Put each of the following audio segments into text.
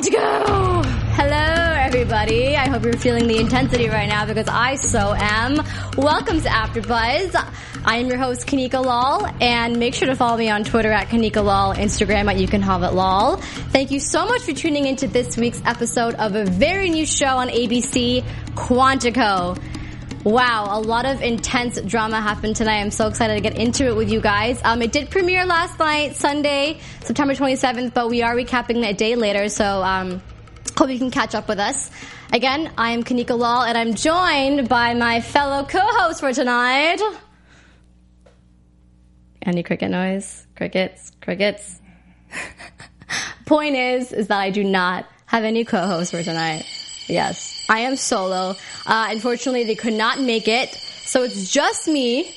Quantico! Hello, everybody. I hope you're feeling the intensity right now because I so am. Welcome to AfterBuzz. I am your host, Kanika Lal, and make sure to follow me on Twitter at Kanika Lal, Instagram at You Can Have It Lal. Thank you so much for tuning into this week's episode of a very new show on ABC, Quantico. Wow, a lot of intense drama happened tonight. I'm so excited to get into it with you guys. Um, it did premiere last night, Sunday, September 27th, but we are recapping a day later, so um, hope you can catch up with us. Again, I am Kanika Lal, and I'm joined by my fellow co-host for tonight. Any cricket noise? Crickets? Crickets? Point is, is that I do not have any co-hosts for tonight. Yes, I am solo. Uh, unfortunately, they could not make it, so it's just me.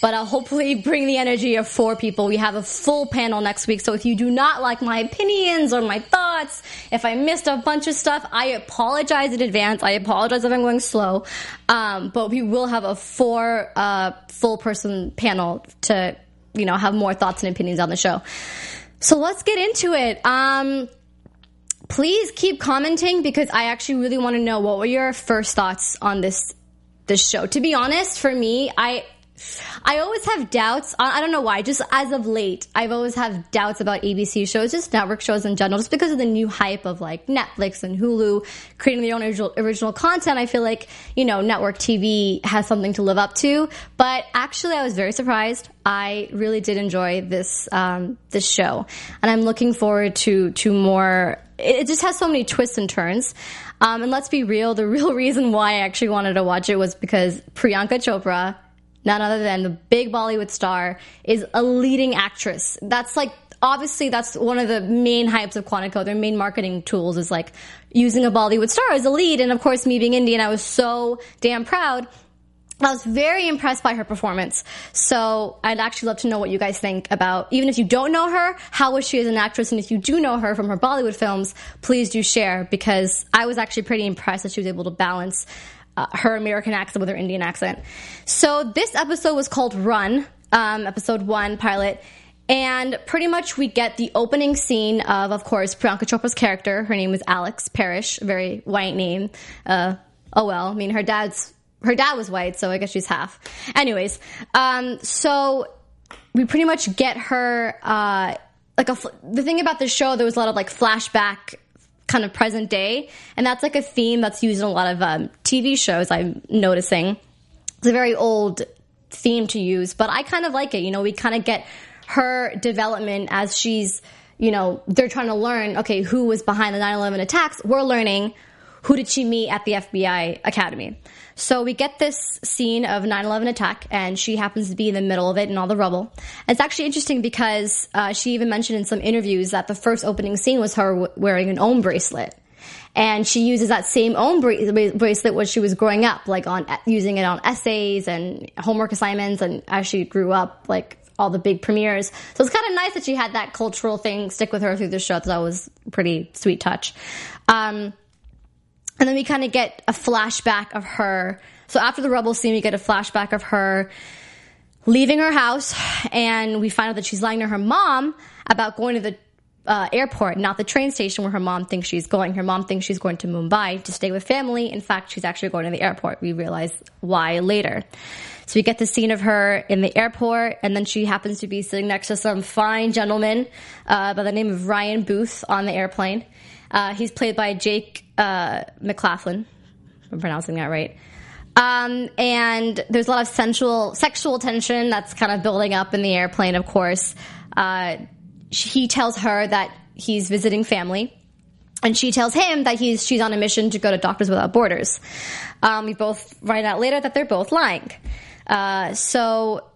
But I'll hopefully bring the energy of four people. We have a full panel next week, so if you do not like my opinions or my thoughts, if I missed a bunch of stuff, I apologize in advance. I apologize if I'm going slow. Um, but we will have a four uh, full person panel to, you know, have more thoughts and opinions on the show. So let's get into it. Um, please keep commenting because I actually really want to know what were your first thoughts on this this show. To be honest, for me, I I always have doubts. I don't know why. Just as of late, I've always have doubts about ABC shows, just network shows in general, just because of the new hype of like Netflix and Hulu creating their own original, original content. I feel like you know network TV has something to live up to. But actually, I was very surprised. I really did enjoy this um, this show, and I'm looking forward to to more. It just has so many twists and turns. Um, and let's be real, the real reason why I actually wanted to watch it was because Priyanka Chopra none other than the big Bollywood star, is a leading actress. That's like, obviously, that's one of the main hypes of Quantico. Their main marketing tools is like using a Bollywood star as a lead. And of course, me being Indian, I was so damn proud. I was very impressed by her performance. So I'd actually love to know what you guys think about, even if you don't know her, how was she as an actress? And if you do know her from her Bollywood films, please do share because I was actually pretty impressed that she was able to balance uh, her American accent with her Indian accent. So this episode was called Run, um, episode one pilot. And pretty much we get the opening scene of, of course, Priyanka Chopra's character. Her name is Alex Parrish, very white name. Uh, oh well, I mean, her dad's, her dad was white, so I guess she's half. Anyways, um, so we pretty much get her, uh, like a, the thing about this show, there was a lot of like flashback kind of present day. And that's like a theme that's used in a lot of um, TV shows, I'm noticing. It's a very old theme to use, but I kind of like it. You know, we kind of get her development as she's, you know, they're trying to learn, okay, who was behind the 9 11 attacks. We're learning who did she meet at the FBI Academy. So we get this scene of 9/11 attack, and she happens to be in the middle of it and all the rubble. It's actually interesting because uh, she even mentioned in some interviews that the first opening scene was her w- wearing an Om bracelet. And she uses that same Om bra- bracelet when she was growing up, like on using it on essays and homework assignments, and as she grew up, like all the big premieres. So it's kind of nice that she had that cultural thing stick with her through the show. That was pretty sweet touch. Um, and then we kind of get a flashback of her. So after the rubble scene, we get a flashback of her leaving her house, and we find out that she's lying to her mom about going to the uh, airport, not the train station where her mom thinks she's going. Her mom thinks she's going to Mumbai to stay with family. In fact, she's actually going to the airport. We realize why later. So we get the scene of her in the airport, and then she happens to be sitting next to some fine gentleman uh, by the name of Ryan Booth on the airplane. Uh, he's played by Jake uh, McLaughlin. I'm pronouncing that right. Um, and there's a lot of sensual, sexual tension that's kind of building up in the airplane, of course. Uh, he tells her that he's visiting family. And she tells him that he's she's on a mission to go to Doctors Without Borders. Um, we both find out later that they're both lying. Uh, so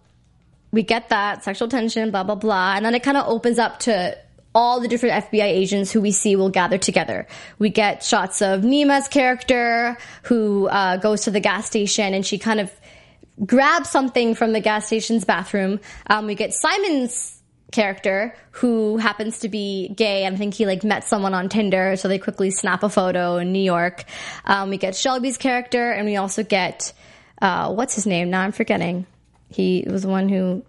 we get that sexual tension, blah blah blah, and then it kind of opens up to all the different FBI agents who we see will gather together. We get shots of Nima's character who uh, goes to the gas station and she kind of grabs something from the gas station's bathroom. Um, we get Simon's character who happens to be gay. I think he like met someone on Tinder, so they quickly snap a photo in New York. Um, we get Shelby's character, and we also get uh, what's his name? Now I'm forgetting. He was the one who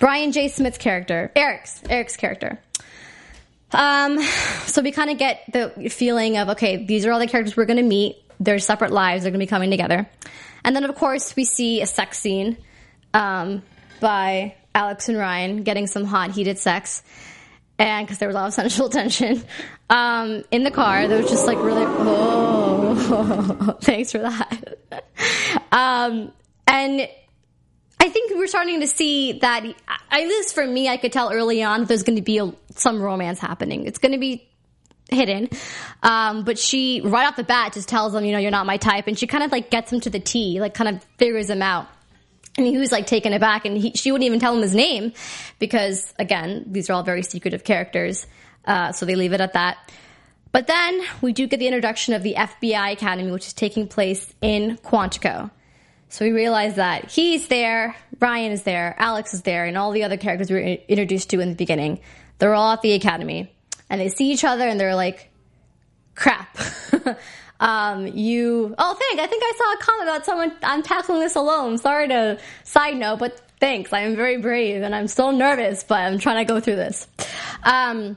Brian J. Smith's character, Eric's Eric's character. Um, so we kind of get the feeling of okay, these are all the characters we're going to meet. Their separate lives are going to be coming together, and then of course we see a sex scene um, by Alex and Ryan getting some hot, heated sex. And because there was a lot of sensual tension um, in the car, that was just like really, oh, thanks for that. um, and I think we're starting to see that, at least for me, I could tell early on that there's going to be a, some romance happening. It's going to be hidden. Um, but she, right off the bat, just tells him, you know, you're not my type. And she kind of like gets him to the T, like kind of figures him out. And he was like taken aback, and he, she wouldn't even tell him his name because, again, these are all very secretive characters. Uh, so they leave it at that. But then we do get the introduction of the FBI Academy, which is taking place in Quantico. So we realize that he's there, Ryan is there, Alex is there, and all the other characters we were introduced to in the beginning. They're all at the academy, and they see each other, and they're like, "Crap." um, you, oh, thanks. I think I saw a comment about someone, I'm tackling this alone. Sorry to side note, but thanks. I am very brave and I'm still nervous, but I'm trying to go through this. Um,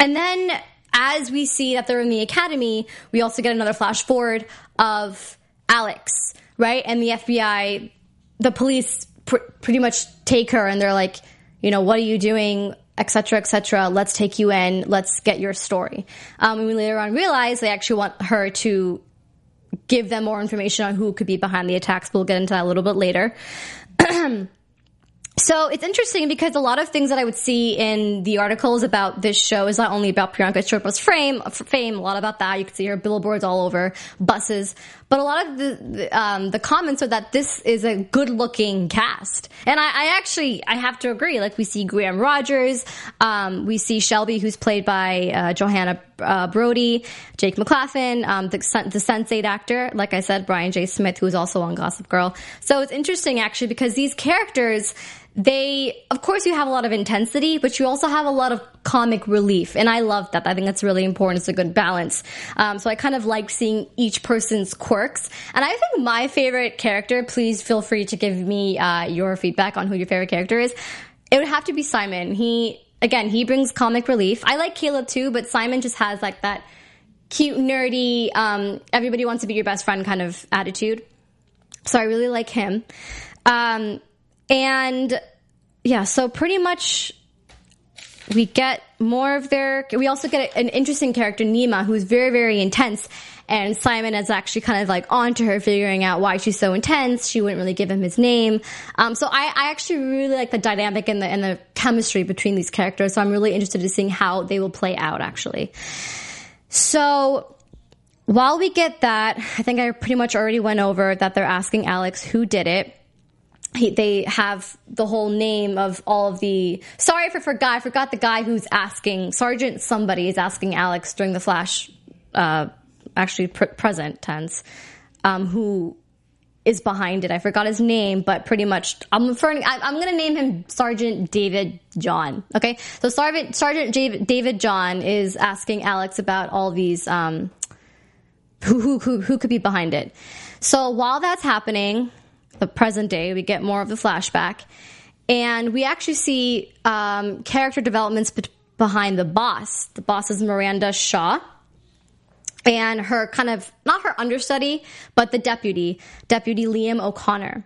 and then as we see that they're in the academy, we also get another flash forward of Alex, right? And the FBI, the police pr- pretty much take her and they're like, you know, what are you doing etc., etc. Let's take you in. Let's get your story. Um, and we later on realize they actually want her to give them more information on who could be behind the attacks. We'll get into that a little bit later. So it's interesting because a lot of things that I would see in the articles about this show is not only about Priyanka Chopra's frame, fame, a lot about that. You can see her billboards all over, buses, but a lot of the the, um, the comments are that this is a good looking cast, and I, I, actually I have to agree. Like we see Graham Rogers, um, we see Shelby, who's played by uh, Johanna uh, Braddy, Jake McLaughlin, um, the the Sense8 actor, like I said, Brian J. Smith, who's also on Gossip Girl. So it's interesting actually because these characters they, of course, you have a lot of intensity, but you also have a lot of comic relief. And I love that. I think that's really important. It's a good balance. Um, so I kind of like seeing each person's quirks. And I think my favorite character, please feel free to give me uh, your feedback on who your favorite character is. It would have to be Simon. He, again, he brings comic relief. I like Caleb too, but Simon just has like that cute, nerdy, um, everybody wants to be your best friend kind of attitude. So I really like him. Um, and yeah, so pretty much we get more of their, we also get an interesting character, Nima, who's very, very intense. And Simon is actually kind of like onto her, figuring out why she's so intense. She wouldn't really give him his name. Um, so I, I actually really like the dynamic and the, and the chemistry between these characters. So I'm really interested in seeing how they will play out, actually. So while we get that, I think I pretty much already went over that they're asking Alex who did it he, they have the whole name of all of the. Sorry I forgot. I forgot the guy who's asking Sergeant. Somebody is asking Alex during the flash, uh, actually pr- present tense, um, who is behind it. I forgot his name, but pretty much I'm referring. I, am going to name him Sergeant David John. Okay, so Sergeant Sergeant David John is asking Alex about all these. Um, who, who who who could be behind it? So while that's happening, the present day. We get more of the flashback. And we actually see um, character developments be- behind the boss. The boss is Miranda Shaw. And her kind of, not her understudy, but the deputy, Deputy Liam O'Connor.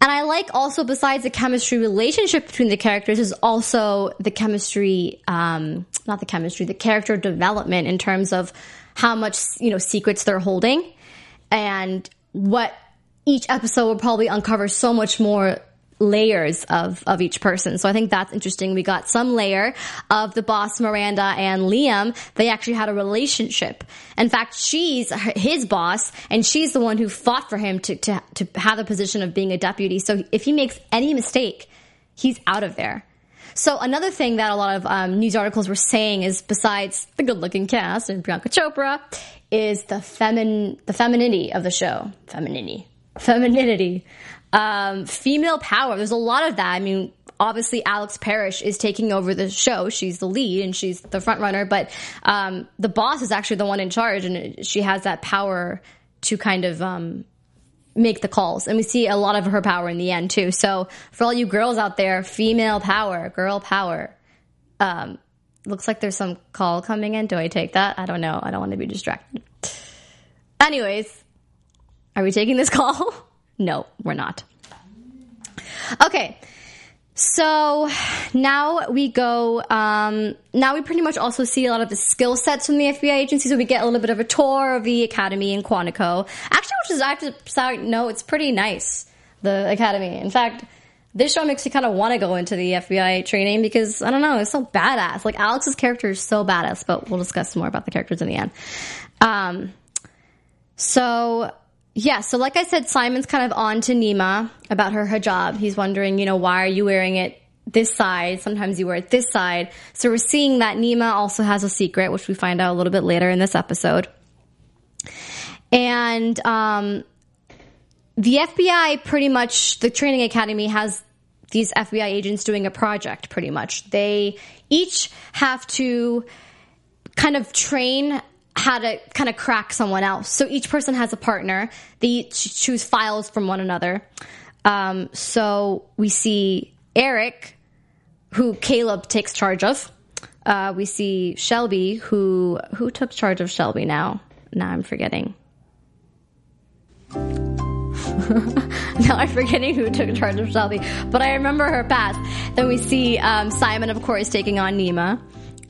And I like also, besides the chemistry relationship between the characters, is also the chemistry, um, not the chemistry, the character development in terms of how much, you know, secrets they're holding and what each episode will probably uncover so much more layers of of each person. So I think that's interesting. We got some layer of the boss Miranda and Liam. They actually had a relationship. In fact, she's his boss and she's the one who fought for him to to to have the position of being a deputy. So if he makes any mistake, he's out of there. So another thing that a lot of um, news articles were saying is, besides the good-looking cast and Priyanka Chopra, is the femin the femininity of the show. Femininity, femininity, um, female power. There's a lot of that. I mean, obviously Alex Parrish is taking over the show. She's the lead and she's the front runner, but um, the boss is actually the one in charge, and she has that power to kind of um, make the calls. And we see a lot of her power in the end too. So for all you girls out there, female power, girl power. Um, looks like there's some call coming in. Do I take that? I don't know. I don't want to be distracted. Anyways, are we taking this call? no, we're not. Okay. So now we go. Um, now we pretty much also see a lot of the skill sets from the FBI agency. So we get a little bit of a tour of the academy in Quantico. Actually, which is I have to say, no, it's pretty nice. The academy. In fact, this show makes you kind of want to go into the FBI training because I don't know, it's so badass. Like Alex's character is so badass, but we'll discuss more about the characters in the end. Um, so yeah, so like I said, Simon's kind of on to Nima about her hijab. He's wondering, you know, why are you wearing it this side? Sometimes you wear it this side. So we're seeing that Nima also has a secret, which we find out a little bit later in this episode. And um, the FBI pretty much, the training academy has these FBI agents doing a project pretty much. They each have to kind of train how to kind of crack someone else. So each person has a partner. They each choose files from one another. Um, so we see Eric, who Caleb takes charge of. Uh, we see Shelby, who who took charge of Shelby now. Now I'm forgetting. now I'm forgetting who took charge of Shelby, but I remember her past. Then we see um, Simon, of course, taking on Nima.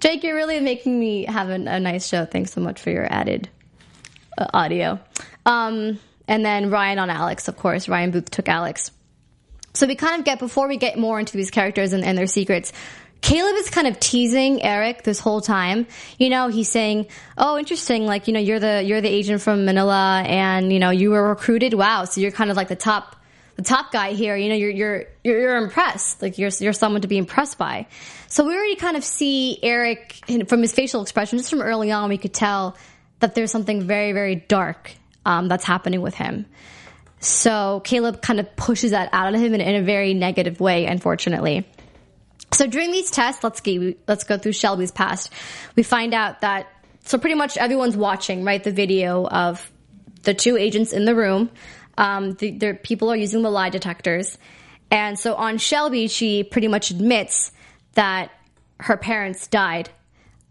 Jake, you're really making me have a, a nice show. Thanks so much for your added uh, audio. Um, and then Ryan on Alex, of course. Ryan Booth took Alex. So we kind of get, before we get more into these characters and, and their secrets, Caleb is kind of teasing Eric this whole time. You know, he's saying, "Oh, interesting. Like, you know, you're the you're the agent from Manila, and you know, you were recruited. Wow, so you're kind of like the top the top guy here. You know, you're you're you're, you're impressed. Like, you're you're someone to be impressed by." So we already kind of see Eric from his facial expression, just from early on, we could tell that there's something very very dark um, that's happening with him. So Caleb kind of pushes that out of him in, in a very negative way, unfortunately. So during these tests, let's go, let's go through Shelby's past. We find out that so pretty much everyone's watching, right? The video of the two agents in the room. Um, the, the people are using the lie detectors, and so on Shelby, she pretty much admits that her parents died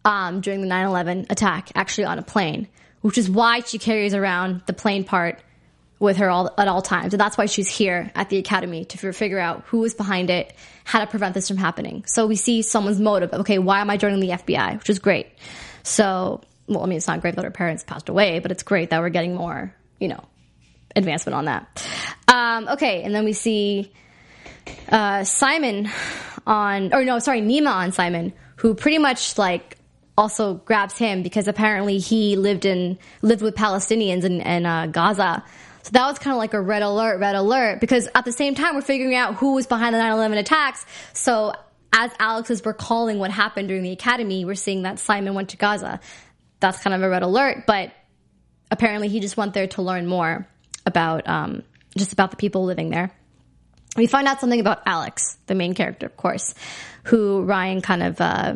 um, during the 9/11 attack, actually on a plane, which is why she carries around the plane part with her all, at all times. And that's why she's here at the academy to figure out who was behind it, how to prevent this from happening. So we see someone's motive. Okay, why am I joining the FBI? Which is great. So, well, I mean, it's not great that her parents passed away, but it's great that we're getting more, you know, advancement on that. Um, okay, and then we see uh, Simon on, or no, sorry, Nima on Simon, who pretty much like also grabs him because apparently he lived in lived with Palestinians in, in uh, Gaza so that was kind of like a red alert, red alert, because at the same time, we're figuring out who was behind the 9-11 attacks. So as Alex is recalling what happened during the academy, we're seeing that Simon went to Gaza. That's kind of a red alert, but apparently he just went there to learn more about, um, just about the people living there. We find out something about Alex, the main character, of course, who Ryan kind of, uh,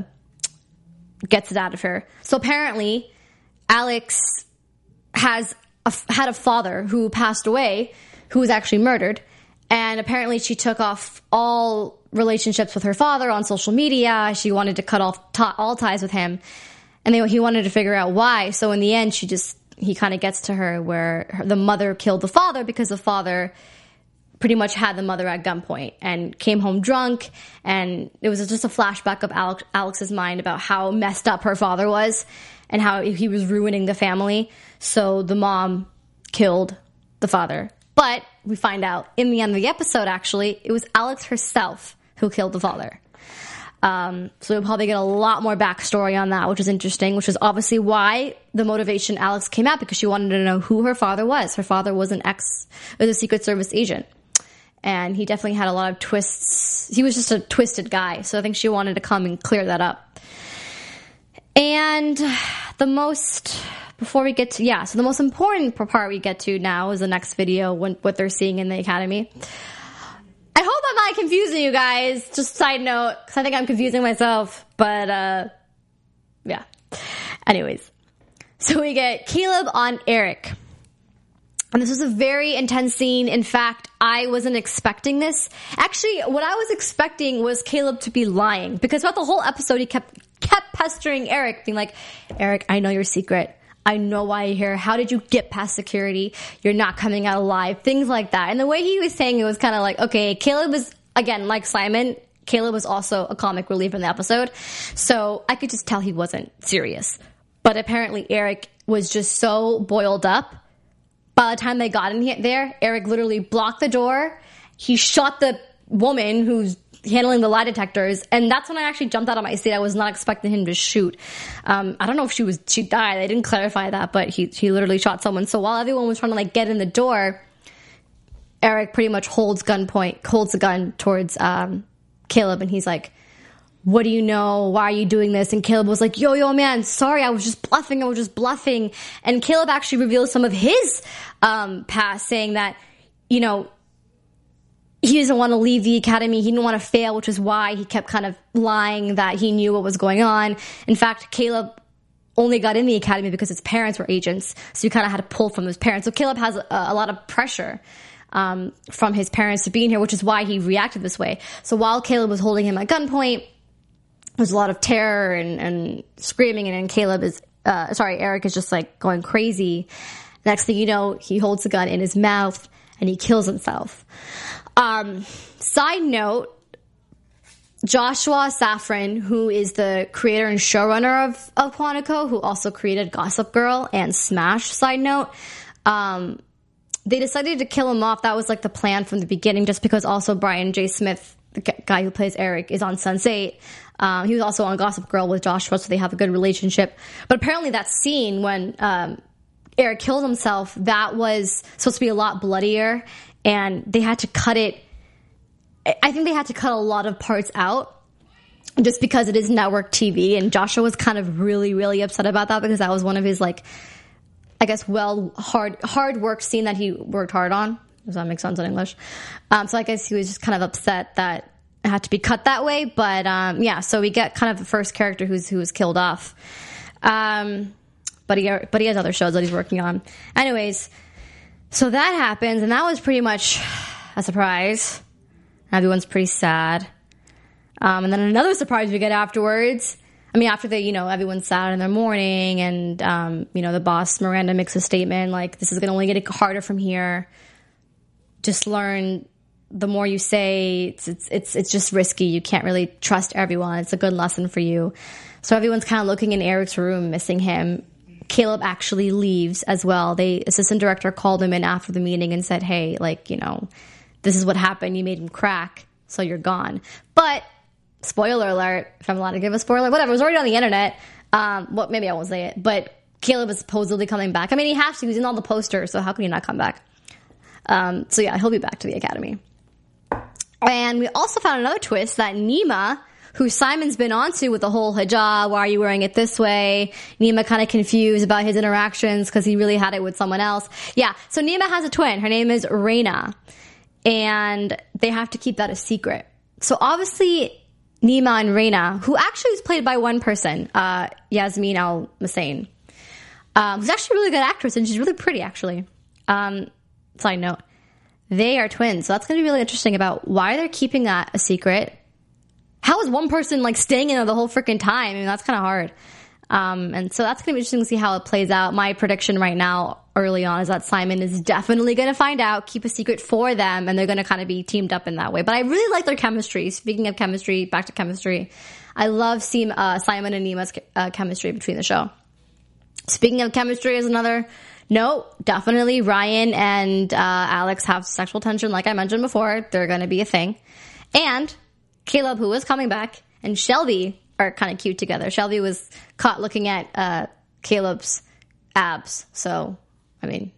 gets it out of her. So apparently, Alex has a, had a father who passed away, who was actually murdered. And apparently she took off all relationships with her father on social media. She wanted to cut off all ties with him. And they, he wanted to figure out why. So in the end, she just, he kind of gets to her where her, the mother killed the father because the father pretty much had the mother at gunpoint and came home drunk. And it was just a flashback of Alex, Alex's mind about how messed up her father was and how he was ruining the family. So the mom killed the father But we find out in the end of the episode, actually, it was Alex herself who killed the father. Um, so we'll probably get a lot more backstory on that, which is interesting, which is obviously why the motivation Alex came out because she wanted to know who her father was. Her father was an ex, was a Secret Service agent. And he definitely had a lot of twists. He was just a twisted guy. So I think she wanted to come and clear that up. And the most, before we get to, yeah, so the most important part we get to now is the next video, when, what they're seeing in the academy. I hope I'm not confusing you guys. Just side note, because I think I'm confusing myself. But uh, yeah. Anyways, so we get Caleb on Eric. And this was a very intense scene. In fact, I wasn't expecting this. Actually, what I was expecting was Caleb to be lying because throughout the whole episode, he kept kept pestering Eric, being like, "Eric, I know your secret. I know why you're here. How did you get past security? You're not coming out alive. Things like that. And the way he was saying it was kind of like, okay, Caleb was, again, like Simon, Caleb was also a comic relief in the episode. So I could just tell he wasn't serious. But apparently Eric was just so boiled up. By the time they got in here, there, Eric literally blocked the door. He shot the woman who's handling the lie detectors, and that's when I actually jumped out of my seat. I was not expecting him to shoot. Um, I don't know if she was she died. They didn't clarify that, but he he literally shot someone. So while everyone was trying to like get in the door, Eric pretty much holds gunpoint, holds the gun towards um, Caleb, and he's like. What do you know? Why are you doing this? And Caleb was like, yo, yo, man, sorry, I was just bluffing. I was just bluffing. And Caleb actually revealed some of his um, past, saying that, you know, he doesn't want to leave the academy. He didn't want to fail, which is why he kept kind of lying that he knew what was going on. In fact, Caleb only got in the academy because his parents were agents. So he kind of had to pull from his parents. So Caleb has a, a lot of pressure um, from his parents to being here, which is why he reacted this way. So while Caleb was holding him at gunpoint, there's a lot of terror and, and screaming, and, and Caleb is, uh, sorry, Eric is just like going crazy. Next thing you know, he holds the gun in his mouth and he kills himself. Um, side note, Joshua Safran, who is the creator and showrunner of, of Quantico, who also created Gossip Girl and Smash, side note, um, they decided to kill him off. That was like the plan from the beginning, just because also Brian J. Smith, the guy who plays Eric, is on Sense8. Um, he was also on Gossip Girl with Joshua, so they have a good relationship. But apparently, that scene when um, Eric killed himself, that was supposed to be a lot bloodier and they had to cut it. I think they had to cut a lot of parts out just because it is network TV. And Joshua was kind of really, really upset about that because that was one of his like, I guess, well, hard, hard work scene that he worked hard on. Does that make sense in English? Um, so I guess he was just kind of upset that it had to be cut that way. But um, yeah, so we get kind of the first character who's who was killed off. Um, but he but he has other shows that he's working on. Anyways, so that happens, and that was pretty much a surprise. Everyone's pretty sad. Um, and then another surprise we get afterwards. I mean, after the, you know, everyone's sad in their morning, and, um, you know, the boss, Miranda, makes a statement like, this is going to only get harder from here. Just learn the more you say, it's, it's, it's, it's just risky. You can't really trust everyone. It's a good lesson for you. So everyone's kind of looking in Eric's room, missing him. Caleb actually leaves as well. The assistant director called him in after the meeting and said, Hey, like, you know, this is what happened. You made him crack, so you're gone. But, spoiler alert, if I'm allowed to give a spoiler, whatever, it was already on the internet. Um, well, maybe I won't say it, but Caleb is supposedly coming back. I mean, he has to. He's in all the posters, so how can he not come back? Um, so yeah, he'll be back to the academy. And we also found another twist that Nima who Simon's been onto with the whole hijab. Why are you wearing it this way? Nima kind of confused about his interactions because he really had it with someone else. Yeah. So Nima has a twin. Her name is Raina and they have to keep that a secret. So obviously Nima and Raina, who actually is played by one person, uh, Yasmin Al Massri, um, who's actually a really good actress and she's really pretty actually. Um, side note. They are twins. So that's going to be really interesting about why they're keeping that a secret how is one person like staying in there the whole freaking time? I mean, that's kind of hard. Um, and so that's going to be interesting to see how it plays out. My prediction right now, early on, is that Simon is definitely going to find out, keep a secret for them, and they're going to kind of be teamed up in that way. But I really like their chemistry. Speaking of chemistry, back to chemistry, I love seeing uh, Simon and Nima's uh, chemistry between the show. Speaking of chemistry, is another no, definitely Ryan and uh, Alex have sexual tension, like I mentioned before. They're going to be a thing. And Caleb, who was coming back, and Shelby are kind of cute together. Shelby was caught looking at uh, Caleb's abs. So, I mean,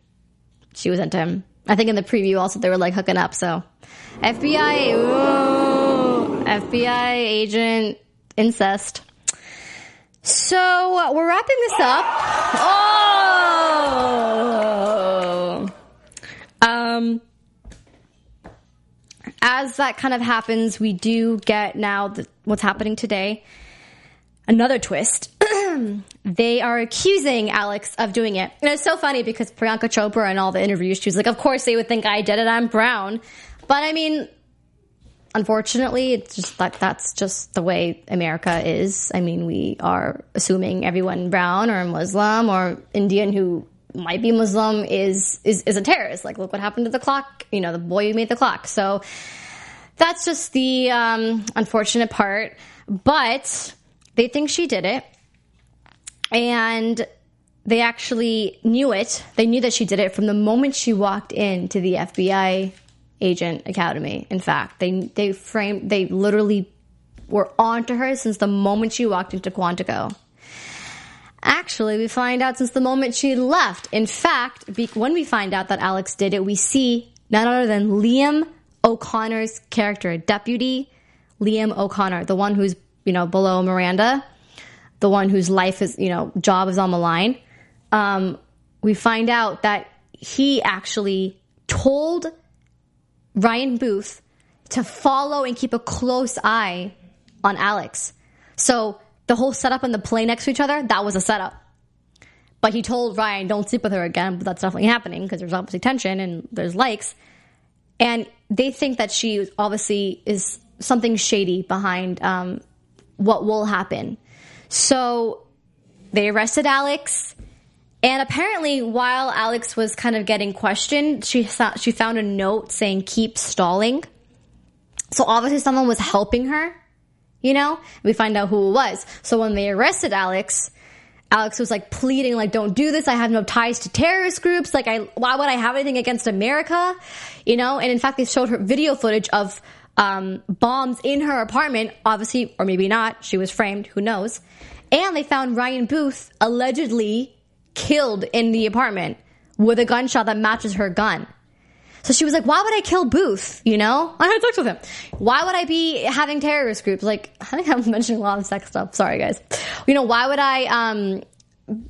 she was into him. I think in the preview also they were like hooking up. So, FBI, ooh, FBI agent incest. So we're wrapping this up. Oh, um, as that kind of happens, we do get now the, what's happening today. Another twist. they are accusing Alex of doing it. And it's so funny because Priyanka Chopra in all the interviews, she was like, of course they would think I did it. I'm brown. But I mean, unfortunately, it's just that that's just the way America is. I mean, we are assuming everyone brown or Muslim or Indian who might be Muslim is, is, is a terrorist. Like, look what happened to the clock, you know, the boy who made the clock. So that's just the um, unfortunate part. But they think she did it. And they actually knew it. They knew that she did it from the moment she walked into the FBI agent academy. In fact, they they framed they literally were onto her since the moment she walked into Quantico. Actually, we find out since the moment she left. In fact, when we find out that Alex did it, we see none other than Liam O'Connor's character, Deputy Liam O'Connor, the one who's, you know, below Miranda, the one whose life is, you know, job is on the line. Um, we find out that he actually told Ryan Booth to follow and keep a close eye on Alex. So the whole setup and the play next to each other, that was a setup. But he told Ryan, don't sleep with her again, but that's definitely happening because there's obviously tension and there's likes. And they think that she obviously is something shady behind um, what will happen. So they arrested Alex. And apparently, while Alex was kind of getting questioned, she she found a note saying "keep stalling." So obviously, someone was helping her. You know, we find out who it was. So when they arrested Alex, Alex was like pleading, like, "Don't do this. I have no ties to terrorist groups. Like, I why would I have anything against America?" You know. And in fact, they showed her video footage of um, bombs in her apartment. Obviously, or maybe not. She was framed. Who knows? And they found Ryan Booth allegedly killed in the apartment with a gunshot that matches her gun. So she was like, why would I kill Booth? You know? I had sex with him. Why would I be having terrorist groups? Like, I think I'm mentioning a lot of sex stuff. Sorry, guys. You know, why would I, um,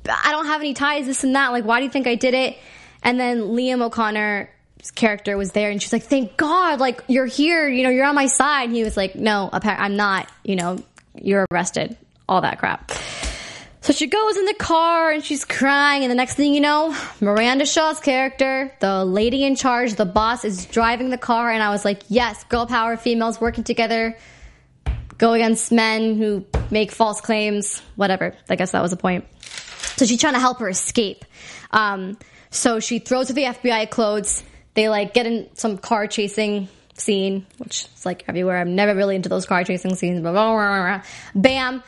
I don't have any ties, this and that. Like, why do you think I did it? And then Liam O'Connor's character was there and she's like, thank God, like, you're here, you know, you're on my side. And he was like, no, I'm not, you know, you're arrested. All that crap. So she goes in the car and she's crying, and the next thing you know, Miranda Shaw's character, the lady in charge, the boss, is driving the car, and I was like, yes, girl power, females working together, go against men who make false claims, whatever. I guess that was the point. So she's trying to help her escape. Um, so she throws her the FBI clothes. They like get in some car chasing scene, which is like everywhere. I'm never really into those car chasing scenes. Blah, blah, blah, Bam.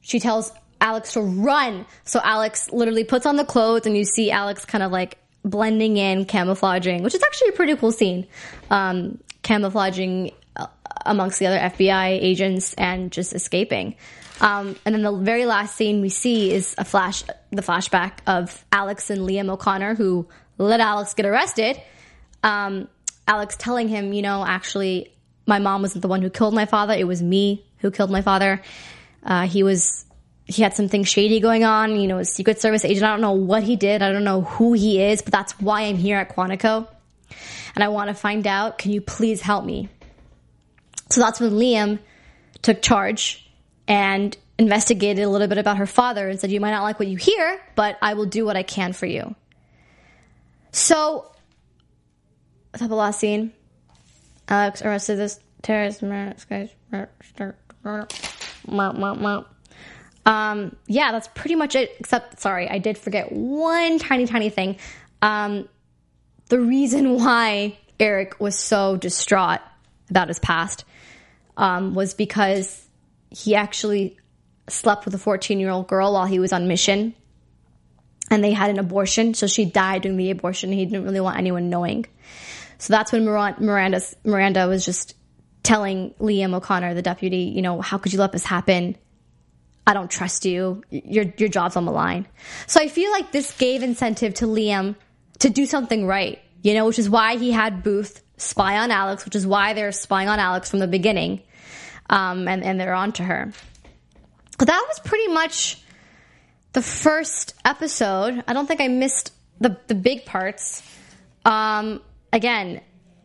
She tells Alex to run. So Alex literally puts on the clothes and you see Alex kind of like blending in, camouflaging, which is actually a pretty cool scene. Um, camouflaging uh, amongst the other FBI agents and just escaping. Um, and then the very last scene we see is a flash, the flashback of Alex and Liam O'Connor who let Alex get arrested. Um, Alex telling him, you know, actually, my mom wasn't the one who killed my father. It was me who killed my father. Uh, he was he had something shady going on, you know, a Secret Service agent. I don't know what he did. I don't know who he is, but that's why I'm here at Quantico. And I want to find out. Can you please help me? So that's when Liam took charge and investigated a little bit about her father and said, You might not like what you hear, but I will do what I can for you. So, what's up the last scene? Alex arrested this terrorist. Um, yeah, that's pretty much it. Except, sorry, I did forget one tiny, tiny thing. Um, the reason why Eric was so distraught about his past um, was because he actually slept with a 14 year old girl while he was on mission. and they had an abortion. So she died during the abortion. He didn't really want anyone knowing. So that's when Miranda Miranda was just telling Liam O'Connor, the deputy, you know, how could you let this happen? I don't trust you. Your your job's on the line. So I feel like this gave incentive to Liam to do something right, you know, which is why he had Booth spy on Alex, which is why they're spying on Alex from the beginning, um, and and they're on to her. But That was pretty much the first episode. I don't think I missed the the big parts. Um, again,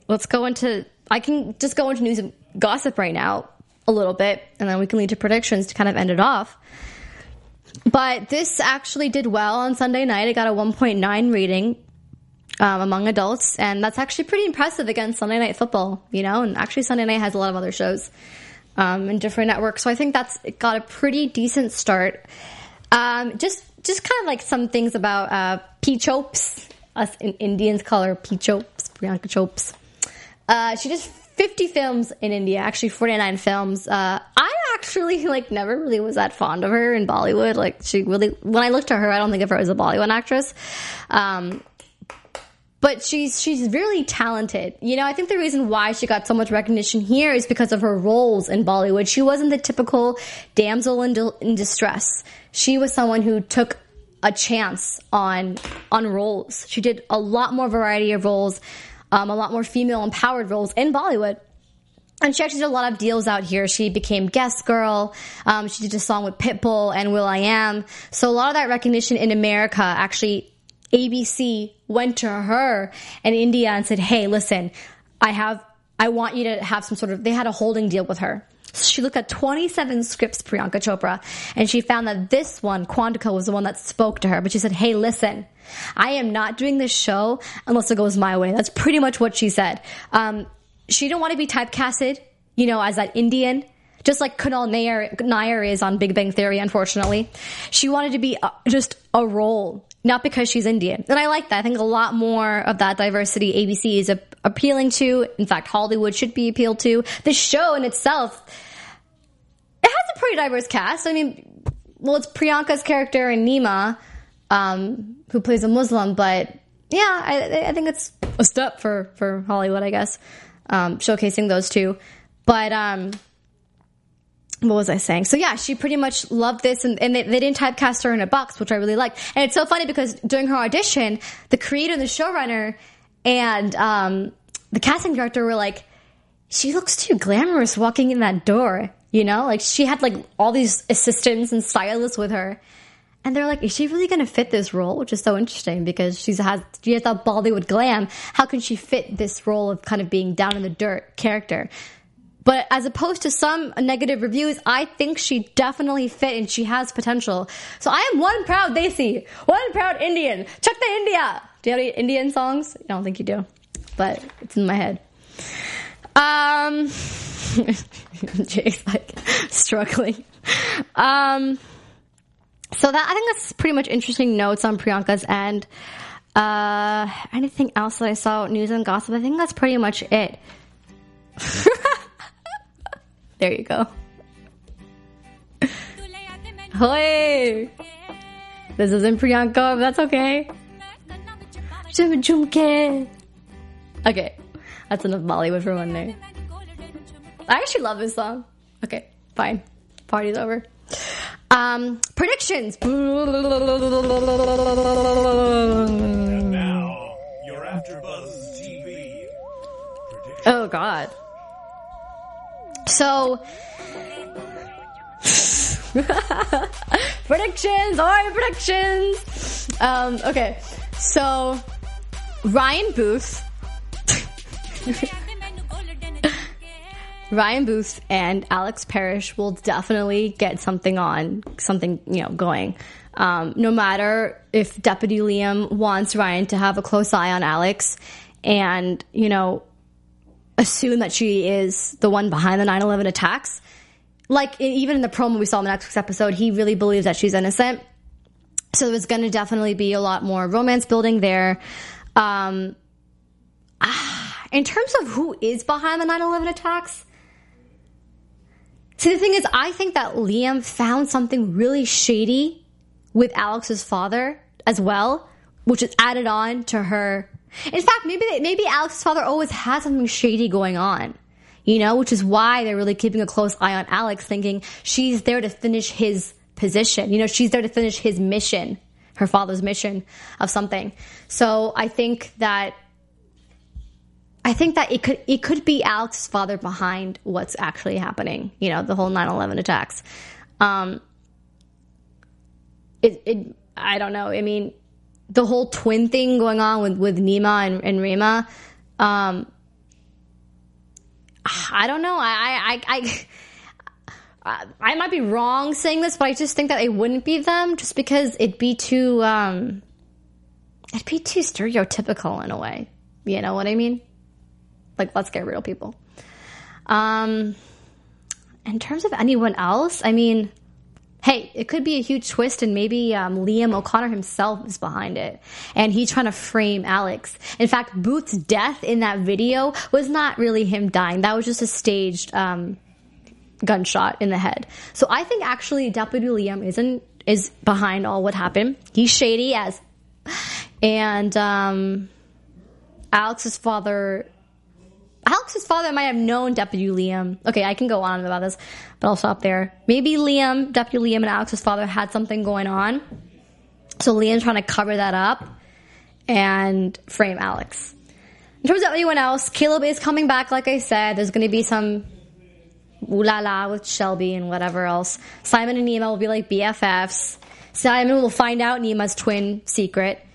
let's go into. I can just go into news and gossip right now a little bit, and then we can lead to predictions to kind of end it off. But this actually did well on Sunday night. It got a 1.9 rating um, among adults, and that's actually pretty impressive against Sunday Night Football, you know. And actually, Sunday Night has a lot of other shows um, in different networks, so I think that's got a pretty decent start. Um, just just kind of like some things about uh, P. Chopes. Us in Indians call her P. Chopes, Priyanka Chopes. Uh, she did 50 films in India, actually 49 films. Uh, I actually like never really was that fond of her in Bollywood. Like she really, when I looked at her, I don't think of her as a Bollywood actress. Um, but she's she's really talented. You know, I think the reason why she got so much recognition here is because of her roles in Bollywood. She wasn't the typical damsel in, in distress. She was someone who took a chance on on roles. She did a lot more variety of roles, um, a lot more female empowered roles in Bollywood. And she actually did a lot of deals out here. She became Guess girl. Um, she did a song with Pitbull and will.i.am. So a lot of that recognition in America actually ABC went to her in India and said, Hey, listen, I have, I want you to have some sort of, they had a holding deal with her. She looked at 27 scripts, Priyanka Chopra, and she found that this one, Quantico, was the one that spoke to her. But she said, Hey, listen, I am not doing this show unless it goes my way. That's pretty much what she said. Um, she didn't want to be typecasted, you know, as that Indian just like Kunal Nayyar, Nayyar is on Big Bang Theory, unfortunately. She wanted to be a, just a role not because she's Indian. And I like that. I think a lot more of that diversity ABC is a- appealing to. In fact, Hollywood should be appealed to. The show in itself, it has a pretty diverse cast. I mean, well, it's Priyanka's character and Nima, um, who plays a Muslim, but yeah, I, I, think it's a step for, for Hollywood, I guess, um, showcasing those two. But, um, what was I saying? So yeah, she pretty much loved this and, and they, they, didn't typecast her in a box, which I really liked. And it's so funny because during her audition, the creator and the showrunner and, um, the casting director were like, she looks too glamorous walking in that door, you know? Like she had like all these assistants and stylists with her. And they're like, is she really going to fit this role? Which is so interesting because she's has, she has that Bollywood glam. How can she fit this role of kind of being down in the dirt character? But as opposed to some negative reviews, I think she definitely fit and she has potential. So I am one proud Desi, one proud Indian. Check the India. Do you have any Indian songs? I don't think you do, but it's in my head. Um, Jay's like struggling. Um, so that I think that's pretty much interesting notes on Priyanka's end. Uh, anything else that I saw news and gossip? I think that's pretty much it. There you go. Hoy! This isn't Priyanka, but that's okay. Okay, that's enough Bollywood for one day. I actually love this song. Okay, fine. Party's over. Um, predictions. And now, you're AfterBuzz TV. Oh God. So, predictions, all predictions. Um, okay, so Ryan Booth, Ryan Booth and Alex Parrish will definitely get something on, something you know going. Um, no matter if Deputy Liam wants Ryan to have a close eye on Alex, and you know assume that she is the one behind the 9-11 attacks. Like even in the promo we saw in the next week's episode, he really believes that she's innocent. So there's going to definitely be a lot more romance building there. Um, in terms of who is behind the 9-11 attacks, see the thing is, I think that Liam found something really shady with Alex's father as well, which is added on to her. In fact, maybe maybe Alex's father always had something shady going on, you know, which is why they're really keeping a close eye on Alex, thinking she's there to finish his position. You know, she's there to finish his mission, her father's mission of something. So I think that I think that it could it could be Alex's father behind what's actually happening. You know, the whole 9/11 attacks. Um, it, it I don't know. I mean, the whole twin thing going on with with Nimah and, and Raina. Um, I don't know. I I I. I might be wrong saying this, but I just think that it wouldn't be them just because it'd be too um it'd be too stereotypical in a way. You know what I mean? Like, let's get real, people. Um, in terms of anyone else, I mean, hey, it could be a huge twist, and maybe um, Liam O'Connor himself is behind it, and he's trying to frame Alex. In fact, Booth's death in that video was not really him dying; that was just a staged um, gunshot in the head. So I think actually Deputy Liam isn't is behind all what happened. He's shady as, and um, Alex's father Alex's father might have known Deputy Liam. Okay, I can go on about this, but I'll stop there. Maybe Liam, Deputy Liam, and Alex's father had something going on. So Liam's trying to cover that up and frame Alex. In terms of anyone else, Caleb is coming back, like I said. There's going to be some ooh la la with Shelby and whatever else. Simon and Nimah will be like BFFs. Simon will find out Nimah's twin secret.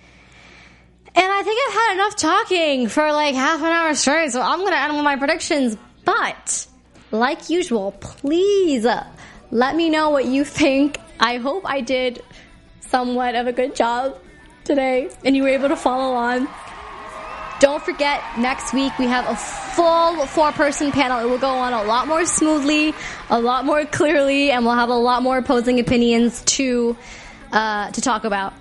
And I think I've had enough talking for like half an hour straight, so I'm to end with my predictions. But, like usual, please uh, let me know what you think. I hope I did somewhat of a good job today and you were able to follow on. Don't forget, next week we have a full four person panel. It will go on a lot more smoothly, a lot more clearly, and we'll have a lot more opposing opinions to, uh, to talk about.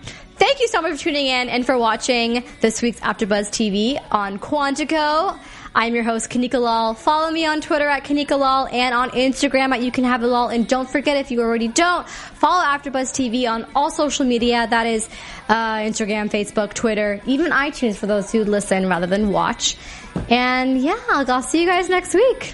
Thank you so much for tuning in and for watching this week's AfterBuzz TV on Quantico. I'm your host, Kanika Lal. Follow me on Twitter at Kanika Lal and on Instagram at You Can Have It All. And don't forget, if you already don't, follow AfterBuzz TV on all social media. That is uh, Instagram, Facebook, Twitter, even iTunes for those who listen rather than watch. And yeah, I'll see you guys next week.